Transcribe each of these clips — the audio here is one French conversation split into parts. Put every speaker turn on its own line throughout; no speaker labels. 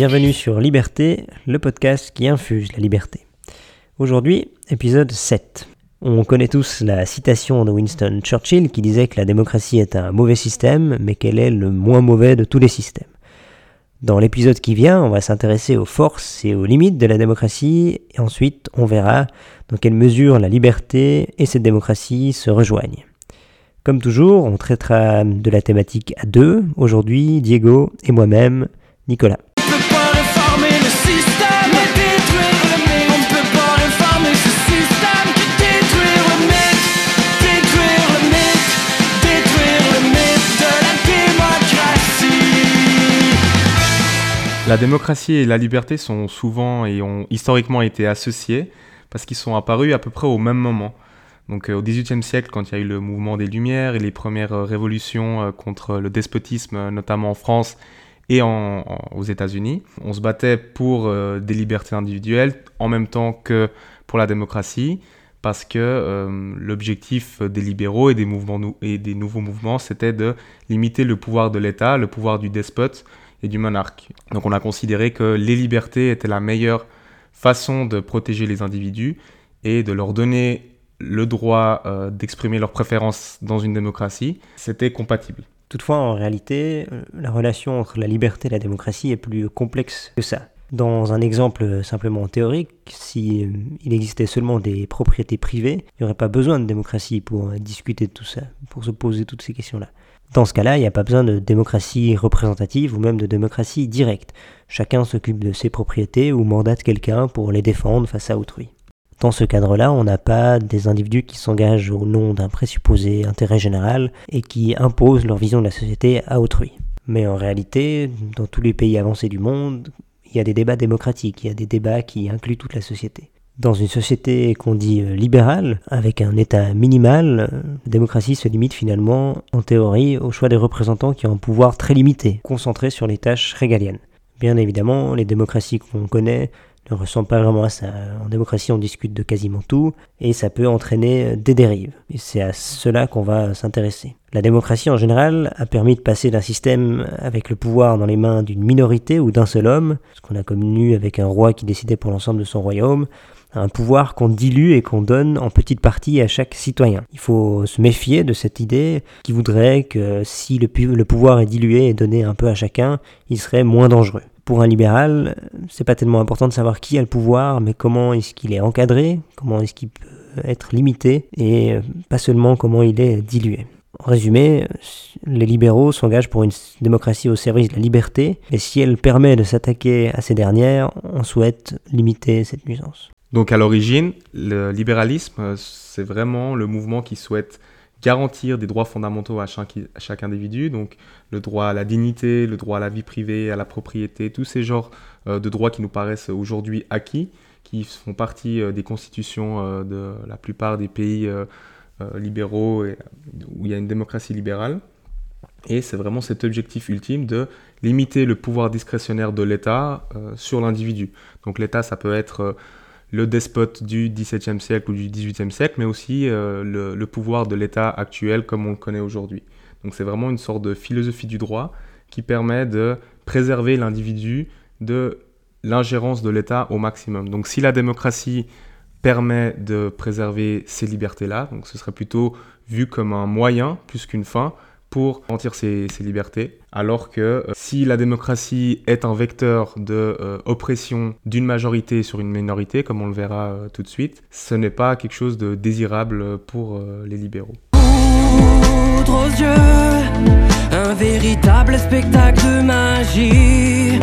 Bienvenue sur Liberté, le podcast qui infuse la liberté. Aujourd'hui, épisode 7. On connaît tous la citation de Winston Churchill qui disait que la démocratie est un mauvais système, mais qu'elle est le moins mauvais de tous les systèmes. Dans l'épisode qui vient, on va s'intéresser aux forces et aux limites de la démocratie, et ensuite on verra dans quelle mesure la liberté et cette démocratie se rejoignent. Comme toujours, on traitera de la thématique à deux, aujourd'hui Diego et moi-même, Nicolas.
La démocratie. Et la liberté sont souvent et ont historiquement été associées parce qu'ils sont apparus à peu près au même moment. Donc euh, au XVIIIe siècle, quand il y a eu le mouvement des Lumières et les premières euh, révolutions euh, contre le despotisme, notamment en France et aux États-Unis, on se battait pour des libertés individuelles en même temps que pour la démocratie, parce que l'objectif des libéraux et des, mouvements et des nouveaux mouvements, c'était de limiter le pouvoir de l'État, le pouvoir du despote et du monarque. Donc on a considéré que les libertés étaient la meilleure façon de protéger les individus et de leur donner le droit euh, d'exprimer leurs préférences dans une démocratie, c'était compatible.
Toutefois, en réalité, euh, la relation entre la liberté et la démocratie est plus complexe que ça. Dans un exemple simplement théorique, si euh, il existait seulement des propriétés privées, il n'y aurait pas besoin de démocratie pour discuter de tout ça, pour se poser toutes ces questions-là. Dans ce cas-là, il n'y a pas besoin de démocratie représentative ou même de démocratie directe. Chacun s'occupe de ses propriétés ou mandate quelqu'un pour les défendre face à autrui. Dans ce cadre-là, on n'a pas des individus qui s'engagent au nom d'un présupposé intérêt général et qui imposent leur vision de la société à autrui. Mais en réalité, dans tous les pays avancés du monde, il y a des débats démocratiques, il y a des débats qui incluent toute la société. Dans une société qu'on dit euh, libérale, avec un État minimal, euh, la démocratie se limite finalement, en théorie, au choix des représentants qui ont un pouvoir très limité, concentré sur les tâches régaliennes. Bien évidemment, les démocraties qu'on connaît ne ressemblent pas vraiment à ça. En démocratie, on discute de quasiment tout, et ça peut entraîner euh, des dérives. Et c'est à cela qu'on va s'intéresser. La démocratie en général a permis de passer d'un système avec le pouvoir dans les mains d'une minorité ou d'un seul homme, ce qu'on a connu avec un roi qui décidait pour l'ensemble de son royaume, un pouvoir qu'on dilue et qu'on donne en petites parties à chaque citoyen. Il faut se méfier de cette idée qui voudrait que si le pouvoir est dilué et donné un peu à chacun, il serait moins dangereux. Pour un libéral, c'est pas tellement important de savoir qui a le pouvoir, mais comment est-ce qu'il est encadré, comment est-ce qu'il peut être limité, et pas seulement comment il est dilué. En résumé, les libéraux s'engagent pour une démocratie au service de la liberté, et si elle permet de s'attaquer à ces dernières, on souhaite limiter cette nuisance.
Donc à l'origine, le libéralisme, c'est vraiment le mouvement qui souhaite garantir des droits fondamentaux à chaque, individu, donc le droit à la dignité, le droit à la vie privée, à la propriété, tous ces genres euh, de droits qui nous paraissent aujourd'hui acquis, qui font partie euh, des constitutions euh, de la plupart des pays libéraux où il y a une démocratie libérale. Et c'est vraiment cet objectif ultime de limiter le pouvoir discrétionnaire de l'État sur l'individu. Donc l'État, ça peut être le despote du XVIIe siècle ou du XVIIIe siècle, mais aussi euh, le, pouvoir de l'État actuel comme on le connaît aujourd'hui. Donc c'est vraiment une sorte de philosophie du droit qui permet de préserver l'individu de l'ingérence de l'État au maximum. Donc si la démocratie permet de préserver ces libertés-là, donc ce serait plutôt vu comme un moyen plus qu'une fin pour garantir ses, libertés. Alors que euh, si la démocratie est un vecteur de euh, oppression d'une majorité sur une minorité, comme on le verra euh, tout de suite, ce n'est pas quelque chose de désirable pour les libéraux. un véritable spectacle de magie.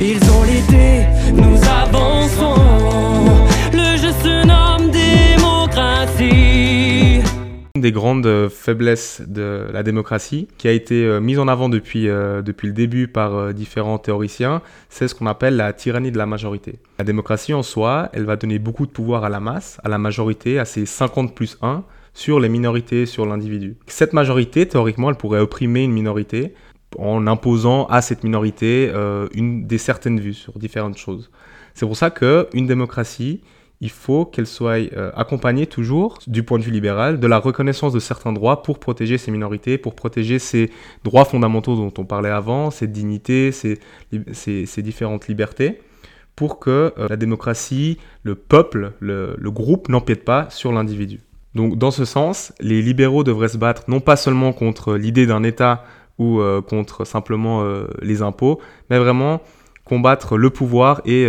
Ils ont l'été, nous avançons. Des grandes euh, faiblesses de la démocratie, qui a été euh, mise en avant depuis, euh, depuis le début par différents théoriciens, c'est ce qu'on appelle la tyrannie de la majorité. La démocratie en soi, elle va donner beaucoup de pouvoir à la masse, à la majorité, à ces 50 plus 1, sur les minorités, sur l'individu. Cette majorité, théoriquement, elle pourrait opprimer une minorité en imposant à cette minorité une, des certaines vues sur différentes choses. C'est pour ça qu'une démocratie, il faut qu'elle soit euh, accompagnée toujours, du point de vue libéral, de la reconnaissance de certains droits pour protéger ces minorités, pour protéger ces droits fondamentaux dont on parlait avant, ces dignités, ces, différentes libertés, pour que euh, la démocratie, le peuple, le, groupe n'empiète pas sur l'individu. Donc dans ce sens, les libéraux devraient se battre non pas seulement contre l'idée d'un État ou euh, contre simplement les impôts, mais vraiment combattre le pouvoir et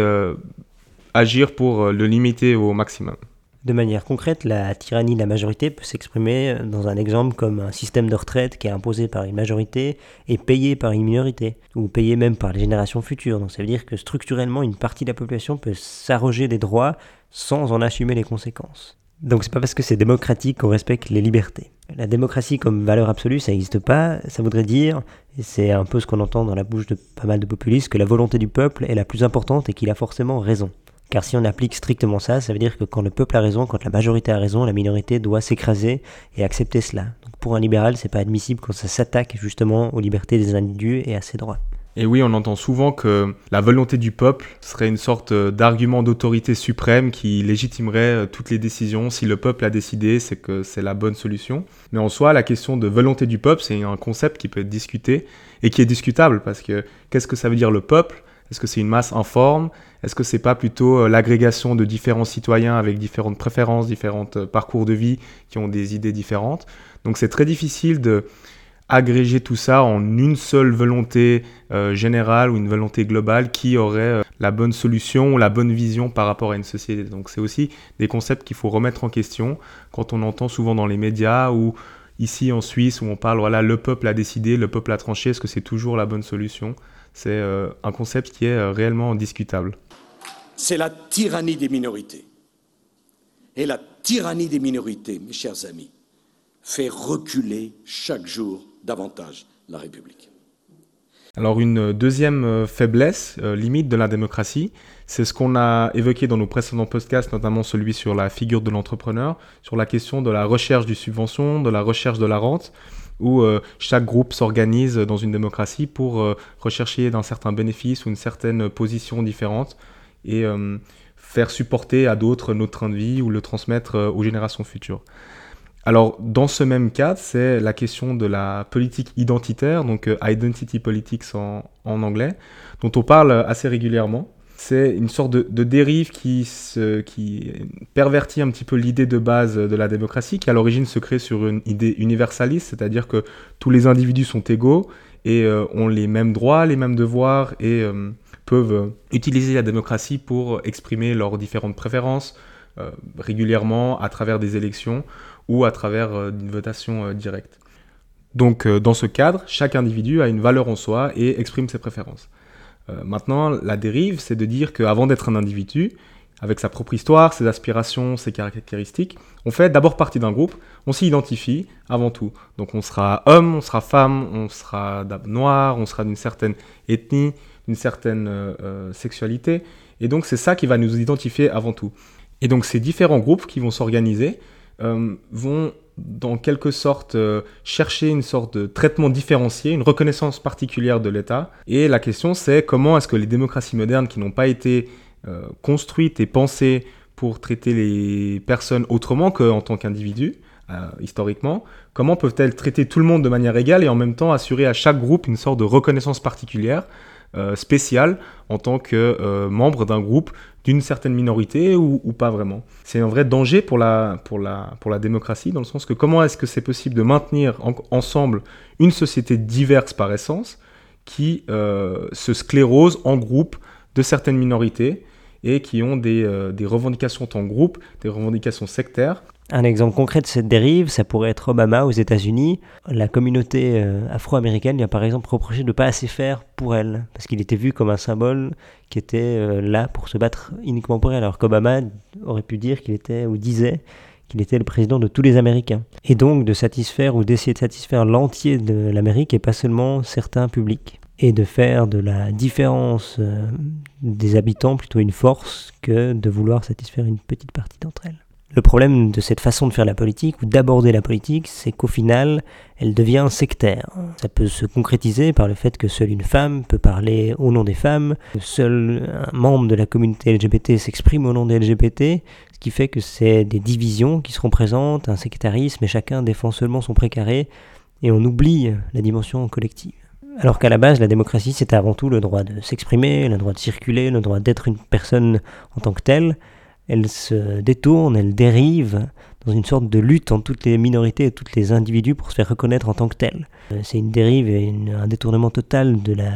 agir pour euh, le limiter au maximum.
De manière concrète, la tyrannie de la majorité peut s'exprimer dans un exemple comme un système de retraite qui est imposé par une majorité et payé par une minorité, ou payé même par les générations futures. Donc ça veut dire que structurellement, une partie de la population peut s'arroger des droits sans en assumer les conséquences. Donc c'est pas parce que c'est démocratique qu'on respecte les libertés. La démocratie comme valeur absolue, ça n'existe pas. Ça voudrait dire, et c'est un peu ce qu'on entend dans la bouche de pas mal de populistes, que la volonté du peuple est la plus importante et qu'il a forcément raison. Car si on applique strictement ça, ça veut dire que quand le peuple a raison, quand la majorité a raison, la minorité doit s'écraser et accepter cela. Donc pour un libéral, c'est pas admissible quand ça s'attaque justement aux libertés des individus et à ses droits.
Et oui, on entend souvent que la volonté du peuple serait une sorte d'argument d'autorité suprême qui légitimerait euh, toutes les décisions. Si le peuple a décidé, c'est que c'est la bonne solution. Mais en soi, la question de volonté du peuple, c'est un concept qui peut être discuté et qui est discutable parce que qu'est-ce que ça veut dire le peuple? Est-ce que c'est une masse informe? Est-ce que c'est pas plutôt euh, l'agrégation de différents citoyens avec différentes préférences, différents euh, parcours de vie qui ont des idées différentes? Donc c'est très difficile de agréger tout ça en une seule volonté euh, générale ou une volonté globale qui aurait la bonne solution ou la bonne vision par rapport à une société. Donc c'est aussi des concepts qu'il faut remettre en question quand on entend souvent dans les médias ou ici en Suisse où on parle voilà le peuple a décidé, le peuple a tranché, est-ce que c'est toujours la bonne solution? C'est un concept qui est réellement discutable
c'est la tyrannie des minorités. Et la tyrannie des minorités, mes chers amis, fait reculer chaque jour davantage la République.
Alors une deuxième euh, faiblesse, euh, limite de la démocratie, c'est ce qu'on a évoqué dans nos précédents podcasts, notamment celui sur la figure de l'entrepreneur, sur la question de la recherche du subvention, de la recherche de la rente, où euh, chaque groupe s'organise dans une démocratie pour rechercher d'un certain bénéfice ou une certaine position différente et euh, faire supporter à d'autres notre train de vie ou le transmettre euh, aux générations futures. Alors, dans ce même cadre, c'est la question de la politique identitaire, donc euh, identity politics en, anglais, dont on parle assez régulièrement. C'est une sorte de, dérive qui, pervertit un petit peu l'idée de base de la démocratie, qui à l'origine se crée sur une idée universaliste, c'est-à-dire que tous les individus sont égaux et ont les mêmes droits, les mêmes devoirs et peuvent utiliser la démocratie pour exprimer leurs différentes préférences euh, régulièrement à travers des élections ou à travers euh, une votation euh, directe. Donc dans ce cadre, chaque individu a une valeur en soi et exprime ses préférences. Maintenant, la dérive, c'est de dire qu'avant d'être un individu, avec sa propre histoire, ses aspirations, ses caractéristiques, on fait d'abord partie d'un groupe, on s'y identifie avant tout. Donc on sera homme, on sera femme, on sera noir, on sera d'une certaine ethnie, une certaine euh, euh, sexualité. Et donc c'est ça qui va nous identifier avant tout. Et donc ces différents groupes qui vont s'organiser euh, vont dans quelque sorte chercher une sorte de traitement différencié, une reconnaissance particulière de l'État. Et la question c'est comment est-ce que les démocraties modernes qui n'ont pas été construites et pensées pour traiter les personnes autrement qu'en tant qu'individus, historiquement, comment peuvent-elles traiter tout le monde de manière égale et en même temps assurer à chaque groupe une sorte de reconnaissance particulière euh, spécial en tant que euh, membre d'un groupe d'une certaine minorité ou, pas vraiment. C'est un vrai danger pour la, pour, la, pour la démocratie, dans le sens que comment est-ce que c'est possible de maintenir ensemble une société diverse par essence qui euh, se sclérose en groupe de certaines minorités et qui ont des, des revendications en groupe, des revendications sectaires,
un exemple concret de cette dérive, ça pourrait être Obama aux États-Unis. La communauté euh, afro-américaine lui a par exemple reproché de ne pas assez faire pour elle, parce qu'il était vu comme un symbole qui était euh, là pour se battre uniquement pour elle, alors qu'Obama aurait pu dire qu'il était, ou disait, qu'il était le président de tous les Américains. Et donc de satisfaire ou d'essayer de satisfaire l'entier de l'Amérique et pas seulement certains publics. Et de faire de la différence euh, des habitants plutôt une force que de vouloir satisfaire une petite partie d'entre elles. Le problème de cette façon de faire la politique ou d'aborder la politique, c'est qu'au final, elle devient sectaire. Ça peut se concrétiser par le fait que seule une femme peut parler au nom des femmes, seul un membre de la communauté LGBT s'exprime au nom des LGBT, ce qui fait que c'est des divisions qui seront présentes, un sectarisme et chacun défend seulement son précaré et on oublie la dimension collective. Alors qu'à la base, la démocratie, c'est avant tout le droit de s'exprimer, le droit de circuler, le droit d'être une personne en tant que telle, elle se détourne, elle dérive dans une sorte de lutte entre toutes les minorités et tous les individus pour se faire reconnaître en tant que tel. Euh, c'est une dérive et un détournement total de la,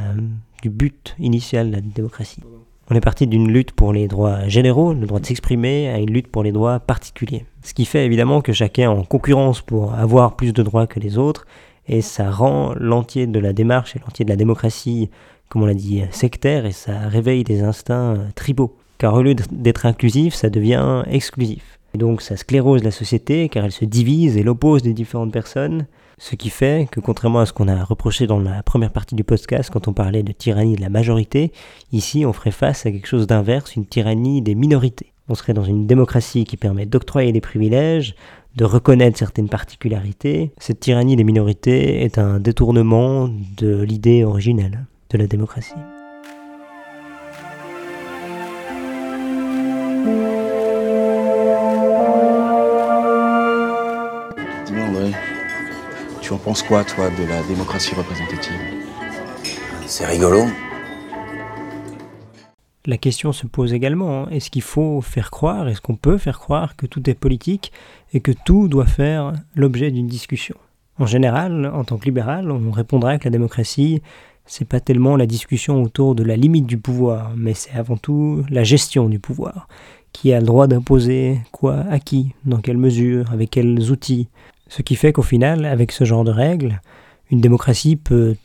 du but initial de la démocratie. On est parti d'une lutte pour les droits généraux, le droit de s'exprimer, à une lutte pour les droits particuliers. Ce qui fait évidemment que chacun est en concurrence pour avoir plus de droits que les autres, et ça rend l'entier de la démarche et l'entier de la démocratie, comme on l'a dit, sectaire, et ça réveille des instincts tribaux car au lieu d'être inclusif, ça devient exclusif. Et donc ça sclérose la société, car elle se divise et l'oppose des différentes personnes, ce qui fait que contrairement à ce qu'on a reproché dans la première partie du podcast quand on parlait de tyrannie de la majorité, ici on ferait face à quelque chose d'inverse, une tyrannie des minorités. On serait dans une démocratie qui permet d'octroyer des privilèges, de reconnaître certaines particularités. Cette tyrannie des minorités est un détournement de l'idée originelle de la démocratie.
Tu en penses quoi, toi, de la démocratie représentative?
C'est rigolo.
La question se pose également, hein. est-ce qu'il faut faire croire, est-ce qu'on peut faire croire que tout est politique et que tout doit faire l'objet d'une discussion? En général, en tant que libéral, on répondra que la démocratie, c'est pas tellement la discussion autour de la limite du pouvoir, mais c'est avant tout la gestion du pouvoir. Qui a le droit d'imposer quoi à qui, dans quelle mesure, avec quels outils, ce qui fait qu'au final, avec ce genre de règles, une démocratie peut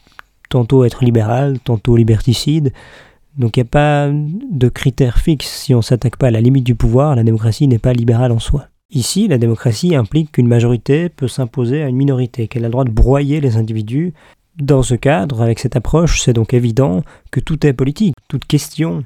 tantôt être libérale, tantôt liberticide. Donc il n'y a pas de critères fixes. Si on ne s'attaque pas à la limite du pouvoir, la démocratie n'est pas libérale en soi. Ici, la démocratie implique qu'une majorité peut s'imposer à une minorité, qu'elle a le droit de broyer les individus. Dans ce cadre, avec cette approche, c'est donc évident que tout est politique. Toute question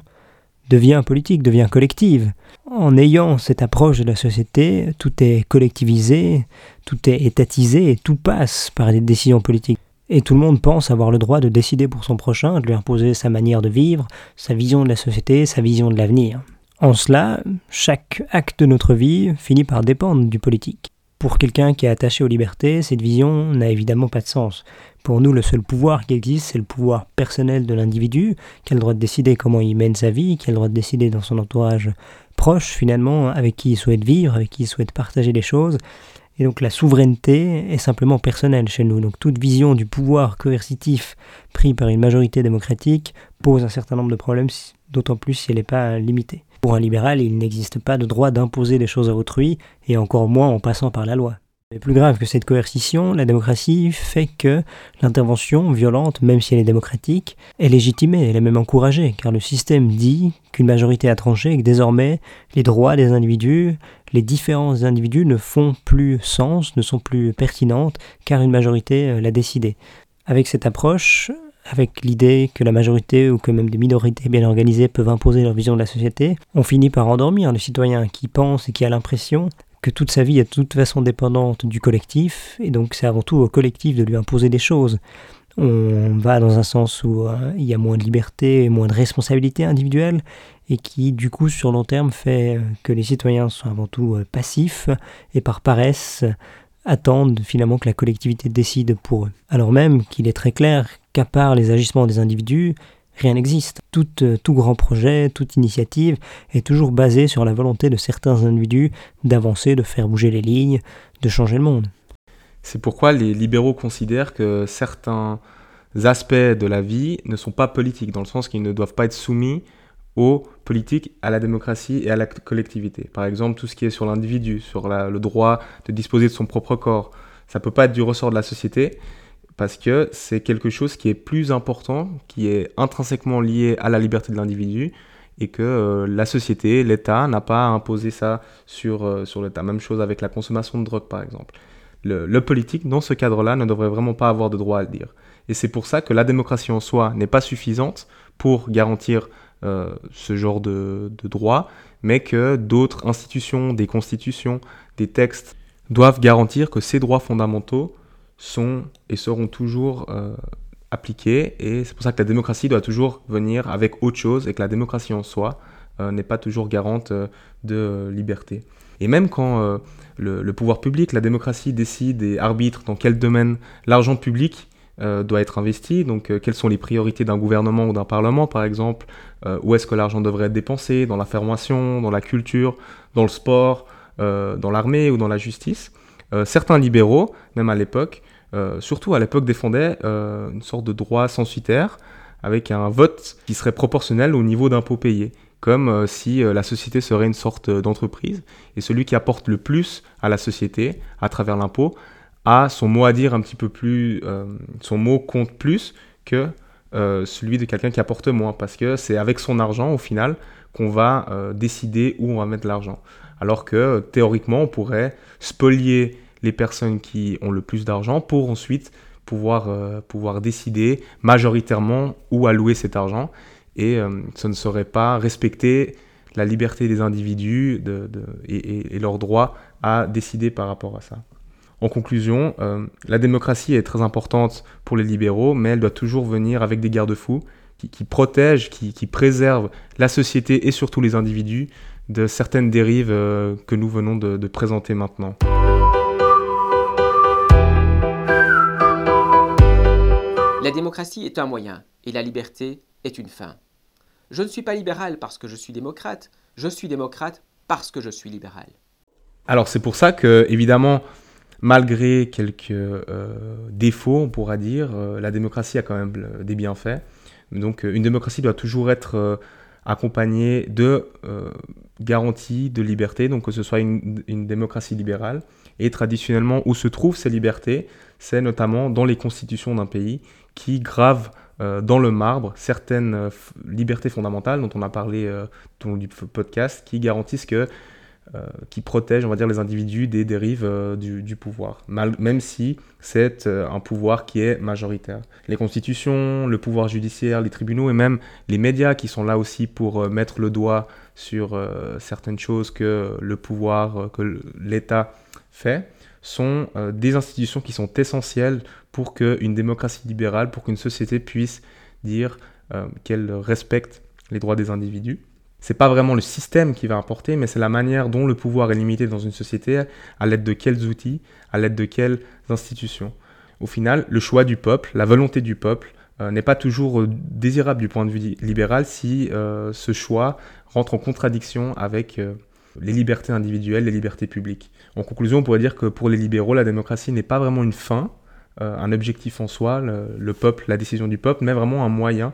devient politique, devient collective. En ayant cette approche de la société, tout est collectivisé, tout est étatisé tout passe par des décisions politiques. Et tout le monde pense avoir le droit de décider pour son prochain, de lui imposer sa manière de vivre, sa vision de la société, sa vision de l'avenir. En cela, chaque acte de notre vie finit par dépendre du politique. Pour quelqu'un qui est attaché aux libertés, cette vision n'a évidemment pas de sens. Pour nous, le seul pouvoir qui existe, c'est le pouvoir personnel de l'individu, qui a le droit de décider comment il mène sa vie, qui a le droit de décider dans son entourage proche, finalement, avec qui il souhaite vivre, avec qui il souhaite partager les choses. Et donc la souveraineté est simplement personnelle chez nous. Donc toute vision du pouvoir coercitif pris par une majorité démocratique pose un certain nombre de problèmes, d'autant plus si elle n'est pas limitée. Pour un libéral, il n'existe pas de droit d'imposer des choses à autrui, et encore moins en passant par la loi. Mais plus grave que cette coercition, la démocratie fait que l'intervention violente, même si elle est démocratique, est légitimée, elle est même encouragée, car le système dit qu'une majorité a tranché et que désormais les droits des individus, les différents individus ne font plus sens, ne sont plus pertinentes, car une majorité euh, l'a décidé. Avec cette approche, avec l'idée que la majorité ou que même des minorités bien organisées peuvent imposer leur vision de la société, on finit par endormir le citoyen qui pense et qui a l'impression que toute sa vie est de toute façon dépendante du collectif, et donc c'est avant tout au collectif de lui imposer des choses. On va dans un sens où euh, il y a moins de liberté et moins de responsabilité individuelle, et qui du coup sur long terme fait que les citoyens sont avant tout euh, passifs, et par paresse attendent finalement que la collectivité décide pour eux. Alors même qu'il est très clair qu'à part les agissements des individus, Rien n'existe. Tout, euh, tout, grand projet, toute initiative est toujours basée sur la volonté de certains individus d'avancer, de faire bouger les lignes, de changer le monde.
C'est pourquoi les libéraux considèrent que certains aspects de la vie ne sont pas politiques, dans le sens qu'ils ne doivent pas être soumis aux politiques, à la démocratie et à la collectivité. Par exemple, tout ce qui est sur l'individu, sur le droit de disposer de son propre corps, ça ne peut pas être du ressort de la société, parce que c'est quelque chose qui est plus important, qui est intrinsèquement lié à la liberté de l'individu, et que euh, la société, l'État n'a pas à imposer ça sur, euh, sur l'État. Même chose avec la consommation de drogue, par exemple. Le, politique, dans ce cadre-là, ne devrait vraiment pas avoir de droit à le dire. Et c'est pour ça que la démocratie en soi n'est pas suffisante pour garantir euh, ce genre de droit, mais que d'autres institutions, des constitutions, des textes doivent garantir que ces droits fondamentaux sont et seront toujours euh, appliqués. Et c'est pour ça que la démocratie doit toujours venir avec autre chose et que la démocratie en soi euh, n'est pas toujours garante euh, de liberté. Et même quand le, pouvoir public, la démocratie décide et arbitre dans quel domaine l'argent public doit être investi, donc quelles sont les priorités d'un gouvernement ou d'un parlement par exemple, où est-ce que l'argent devrait être dépensé, dans la formation, dans la culture, dans le sport, dans l'armée ou dans la justice, certains libéraux, même à l'époque, euh, surtout à l'époque, défendait euh, une sorte de droit censitaire avec un vote qui serait proportionnel au niveau d'impôts payés, comme euh, si la société serait une sorte d'entreprise, et celui qui apporte le plus à la société à travers l'impôt a son mot à dire un petit peu plus, son mot compte plus que celui de quelqu'un qui apporte moins, parce que c'est avec son argent au final qu'on va décider où on va mettre l'argent. Alors que théoriquement, on pourrait spolier les personnes qui ont le plus d'argent pour ensuite pouvoir, euh, décider majoritairement où allouer cet argent. Et euh, ce ne serait pas respecter la liberté des individus et, leur droit à décider par rapport à ça. En conclusion, euh, la démocratie est très importante pour les libéraux, mais elle doit toujours venir avec des garde-fous qui, protègent, qui, qui, préservent la société et surtout les individus de certaines dérives que nous venons de présenter maintenant.
La démocratie est un moyen et la liberté est une fin. Je ne suis pas libéral parce que je suis démocrate, je suis démocrate parce que je suis libéral.
Alors c'est pour ça que, évidemment, malgré quelques euh, défauts, on pourra dire, euh, la démocratie a quand même euh, des bienfaits. Donc une démocratie doit toujours être accompagnée de garanties de liberté, donc que ce soit une, démocratie libérale. Et traditionnellement, où se trouvent ces libertés C'est notamment dans les constitutions d'un pays qui gravent euh, dans le marbre certaines euh, libertés fondamentales dont on a parlé euh, dans le podcast, qui garantissent que, qui protègent, on va dire, les individus des dérives du, pouvoir, même si c'est un pouvoir qui est majoritaire. Les constitutions, le pouvoir judiciaire, les tribunaux et même les médias qui sont là aussi pour mettre le doigt sur certaines choses que le pouvoir, que l'État fait, sont des institutions qui sont essentielles pour qu'une démocratie libérale, pour qu'une société puisse dire euh, qu'elle respecte les droits des individus. C'est pas vraiment le système qui va importer, mais c'est la manière dont le pouvoir est limité dans une société, à l'aide de quels outils, à l'aide de quelles institutions. Au final, le choix du peuple, la volonté du peuple, euh, n'est pas toujours euh, désirable du point de vue libéral si ce choix rentre en contradiction avec les libertés individuelles, les libertés publiques. En conclusion, on pourrait dire que pour les libéraux, la démocratie n'est pas vraiment une fin, euh, un objectif en soi, le, peuple, la décision du peuple, mais vraiment un moyen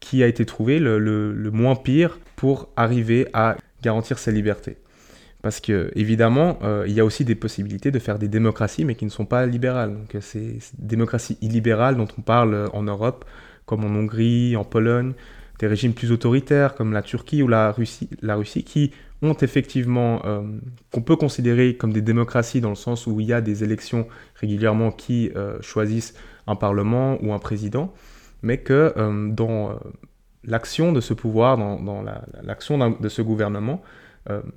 qui a été trouvé le, moins pire pour arriver à garantir ses libertés. Parce que, évidemment, euh, il y a aussi des possibilités de faire des démocraties, mais qui ne sont pas libérales. Donc, ces démocraties illibérales dont on parle en Europe, comme en Hongrie, en Pologne, des régimes plus autoritaires comme la Turquie ou la Russie, la Russie qui ont effectivement, euh, qu'on peut considérer comme des démocraties dans le sens où il y a des élections régulièrement qui euh, choisissent un parlement ou un président, mais que euh, dans l'action de ce pouvoir, dans, l'action de ce gouvernement,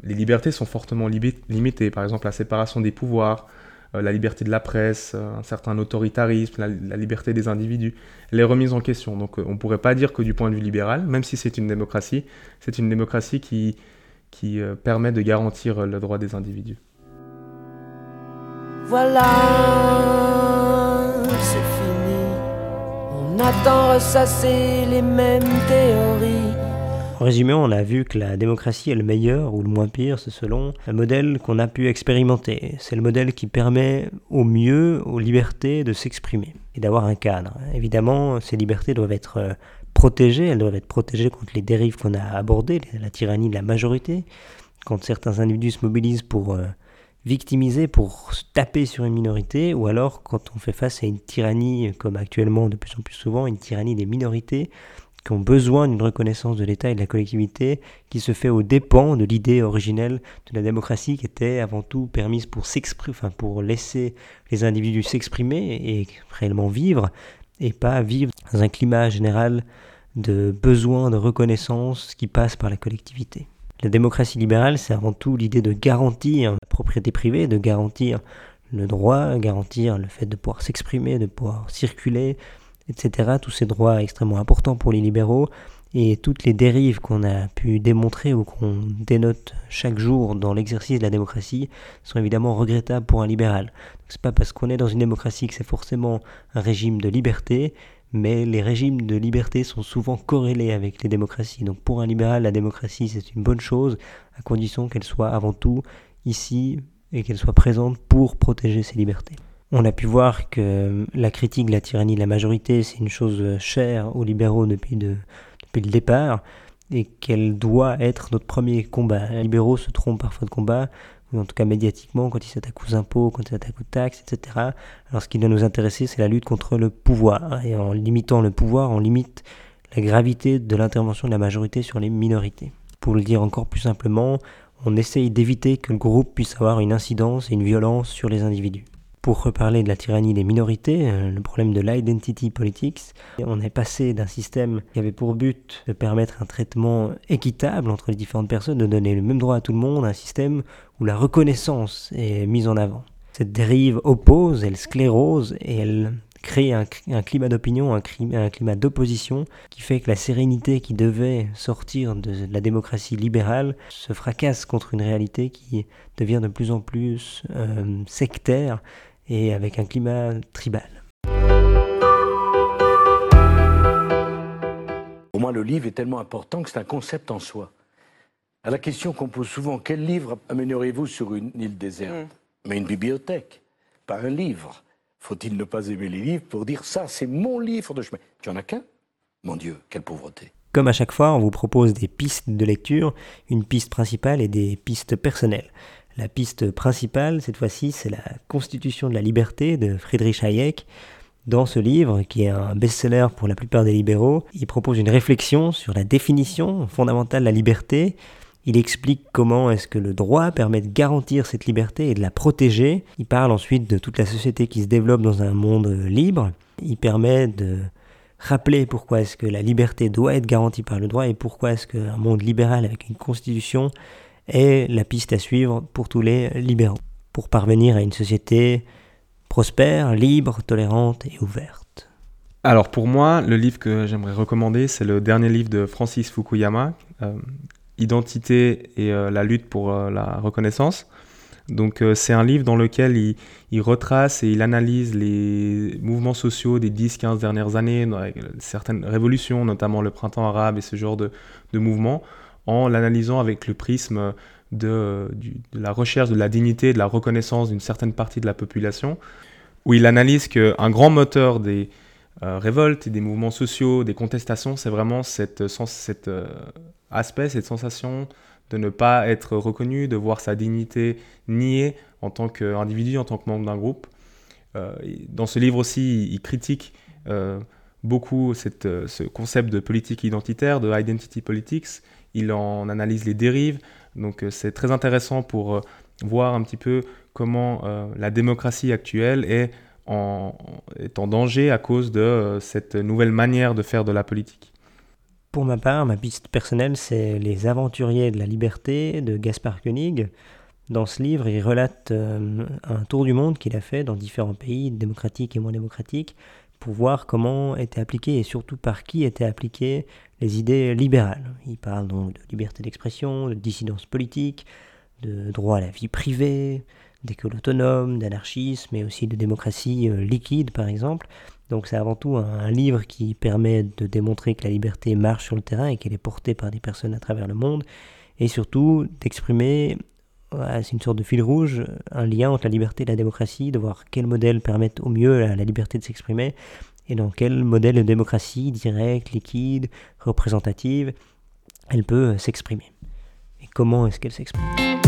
les libertés sont fortement limitées. Par exemple, la séparation des pouvoirs, la liberté de la presse, un certain autoritarisme, la, liberté des individus, les remises en question. Donc on ne pourrait pas dire que du point de vue libéral, même si c'est une démocratie, c'est une démocratie qui qui euh, permet de garantir euh, le droit des individus.
Voilà, c'est fini. On attend ressasser les mêmes théories.
En résumé, on a vu que la démocratie est le meilleur ou le moins pire, c'est selon le modèle qu'on a pu expérimenter. C'est le modèle qui permet au mieux aux libertés de s'exprimer et d'avoir un cadre. Évidemment, ces libertés doivent être euh, protégées, elles doivent être protégées contre les dérives qu'on a abordées, la tyrannie de la majorité, quand certains individus se mobilisent pour euh, victimiser, pour se taper sur une minorité, ou alors quand on fait face à une tyrannie, comme actuellement de plus en plus souvent, une tyrannie des minorités, qui ont besoin d'une reconnaissance de l'État et de la collectivité qui se fait aux dépens de l'idée originelle de la démocratie qui était avant tout permise pour s'exprimer, pour laisser les individus s'exprimer et réellement vivre, et pas vivre dans un climat général de besoin de reconnaissance qui passe par la collectivité. La démocratie libérale, c'est avant tout l'idée de garantir la propriété privée, de garantir le droit, garantir le fait de pouvoir s'exprimer, de pouvoir circuler, etc. Tous ces droits extrêmement importants pour les libéraux et toutes les dérives qu'on a pu démontrer ou qu'on dénote chaque jour dans l'exercice de la démocratie sont évidemment regrettables pour un libéral. C'est pas parce qu'on est dans une démocratie que c'est forcément un régime de liberté, mais les régimes de liberté sont souvent corrélés avec les démocraties. Donc pour un libéral, la démocratie c'est une bonne chose, à condition qu'elle soit avant tout ici et qu'elle soit présente pour protéger ses libertés. On a pu voir que la critique de la tyrannie de la majorité, c'est une chose chère aux libéraux depuis, depuis le départ, et qu'elle doit être notre premier combat. Les libéraux se trompent parfois de combat, ou en tout cas médiatiquement, quand ils s'attaquent aux impôts, quand ils s'attaquent aux taxes, etc. Alors ce qui doit nous intéresser, c'est la lutte contre le pouvoir. Et en limitant le pouvoir, on limite la gravité de l'intervention de la majorité sur les minorités. Pour le dire encore plus simplement, on essaye d'éviter que le groupe puisse avoir une incidence et une violence sur les individus. Pour reparler de la tyrannie des minorités, euh, le problème de l'identity politics, on est passé d'un système qui avait pour but de permettre un traitement équitable entre les différentes personnes, de donner le même droit à tout le monde, un système où la reconnaissance est mise en avant. Cette dérive oppose, elle sclérose et elle crée un, climat d'opinion, un, climat d'opposition qui fait que la sérénité qui devait sortir de la démocratie libérale se fracasse contre une réalité qui devient de plus en plus euh, sectaire et avec un climat tribal.
Pour moi, le livre est tellement important que c'est un concept en soi. À la question qu'on pose souvent, quel livre amènerez-vous sur une île déserte mm. Mais une bibliothèque, pas un livre. Faut-il ne pas aimer les livres pour dire ça, c'est mon livre de chemin? Tu en as qu'un? Mon Dieu, quelle pauvreté.
Comme à chaque fois, on vous propose des pistes de lecture, une piste principale et des pistes personnelles. La piste principale, cette fois-ci, c'est la Constitution de la liberté de Friedrich Hayek. Dans ce livre, qui est un best-seller pour la plupart des libéraux, il propose une réflexion sur la définition fondamentale de la liberté. Il explique comment est-ce que le droit permet de garantir cette liberté et de la protéger. Il parle ensuite de toute la société qui se développe dans un monde libre. Il permet de rappeler pourquoi est-ce que la liberté doit être garantie par le droit et pourquoi est-ce qu'un monde libéral avec une constitution est la piste à suivre pour tous les libéraux, pour parvenir à une société prospère, libre, tolérante et ouverte.
Alors pour moi, le livre que j'aimerais recommander, c'est le dernier livre de Francis Fukuyama, euh, Identité et euh, la lutte pour euh, la reconnaissance. Donc c'est un livre dans lequel il, retrace et il analyse les mouvements sociaux des 10-15 dernières années, certaines révolutions, notamment le printemps arabe et ce genre de, de mouvements, en l'analysant avec le prisme de, la recherche de la dignité de la reconnaissance d'une certaine partie de la population, où il analyse qu'un grand moteur des euh, révoltes et des mouvements sociaux, des contestations, c'est vraiment cet euh, aspect, cette sensation de ne pas être reconnu, de voir sa dignité niée en tant qu'individu, en tant que membre d'un groupe. Euh, dans ce livre aussi, il, critique beaucoup ce concept de politique identitaire, de identity politics, il en analyse les dérives. Donc euh, c'est très intéressant pour euh, voir un petit peu comment euh, la démocratie actuelle est en, est en danger à cause de cette nouvelle manière de faire de la politique.
Pour ma part, ma piste personnelle, c'est Les Aventuriers de la Liberté de Gaspard Koenig. Dans ce livre, il relate un tour du monde qu'il a fait dans différents pays, démocratiques et moins démocratiques, pour voir comment étaient appliquées et surtout par qui étaient appliquées les idées libérales. Il parle donc de liberté d'expression, de dissidence politique, de droit à la vie privée, d'école autonome, d'anarchisme, mais aussi de démocratie euh, liquide par exemple. Donc c'est avant tout un, livre qui permet de démontrer que la liberté marche sur le terrain et qu'elle est portée par des personnes à travers le monde, et surtout d'exprimer, c'est une sorte de fil rouge, un lien entre la liberté et la démocratie, de voir quel modèle permettent au mieux la liberté de s'exprimer, et dans quel modèle de démocratie directe, liquide, représentative elle peut s'exprimer. Et comment est-ce qu'elle s'exprime?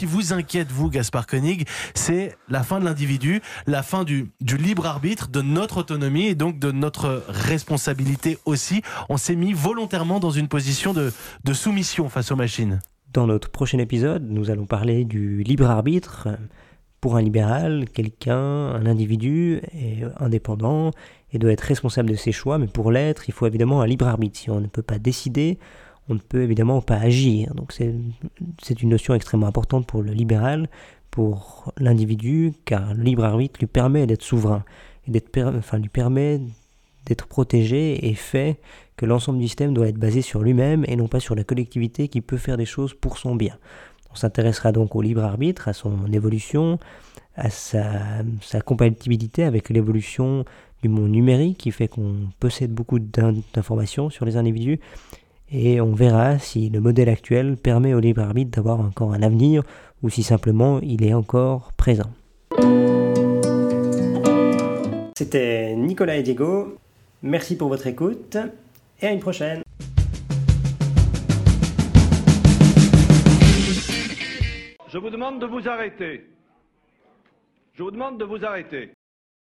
Qui vous inquiète, vous, Gaspard Koenig, c'est la fin de l'individu, la fin du, libre arbitre, de notre autonomie et donc de notre responsabilité aussi. On s'est mis volontairement dans une position de soumission face aux machines.
Dans notre prochain épisode, nous allons parler du libre arbitre, Pour un libéral, quelqu'un, un individu est indépendant et doit être responsable de ses choix, mais pour l'être, il faut évidemment un libre arbitre. Si on ne peut pas décider, on ne peut évidemment pas agir. Donc c'est une notion extrêmement importante pour le libéral, pour l'individu, car le libre arbitre lui permet d'être souverain, et enfin, lui permet d'être protégé et fait que l'ensemble du système doit être basé sur lui-même et non pas sur la collectivité qui peut faire des choses pour son bien. On s'intéressera donc au libre arbitre, à son évolution, à sa compatibilité avec l'évolution du monde numérique qui fait qu'on possède beaucoup d'informations sur les individus et on verra si le modèle actuel permet au libre arbitre d'avoir encore un avenir ou si simplement il est encore présent. C'était Nicolas et Diego. Merci pour votre écoute et à une prochaine.
Je vous demande de vous arrêter. Je vous demande de vous arrêter.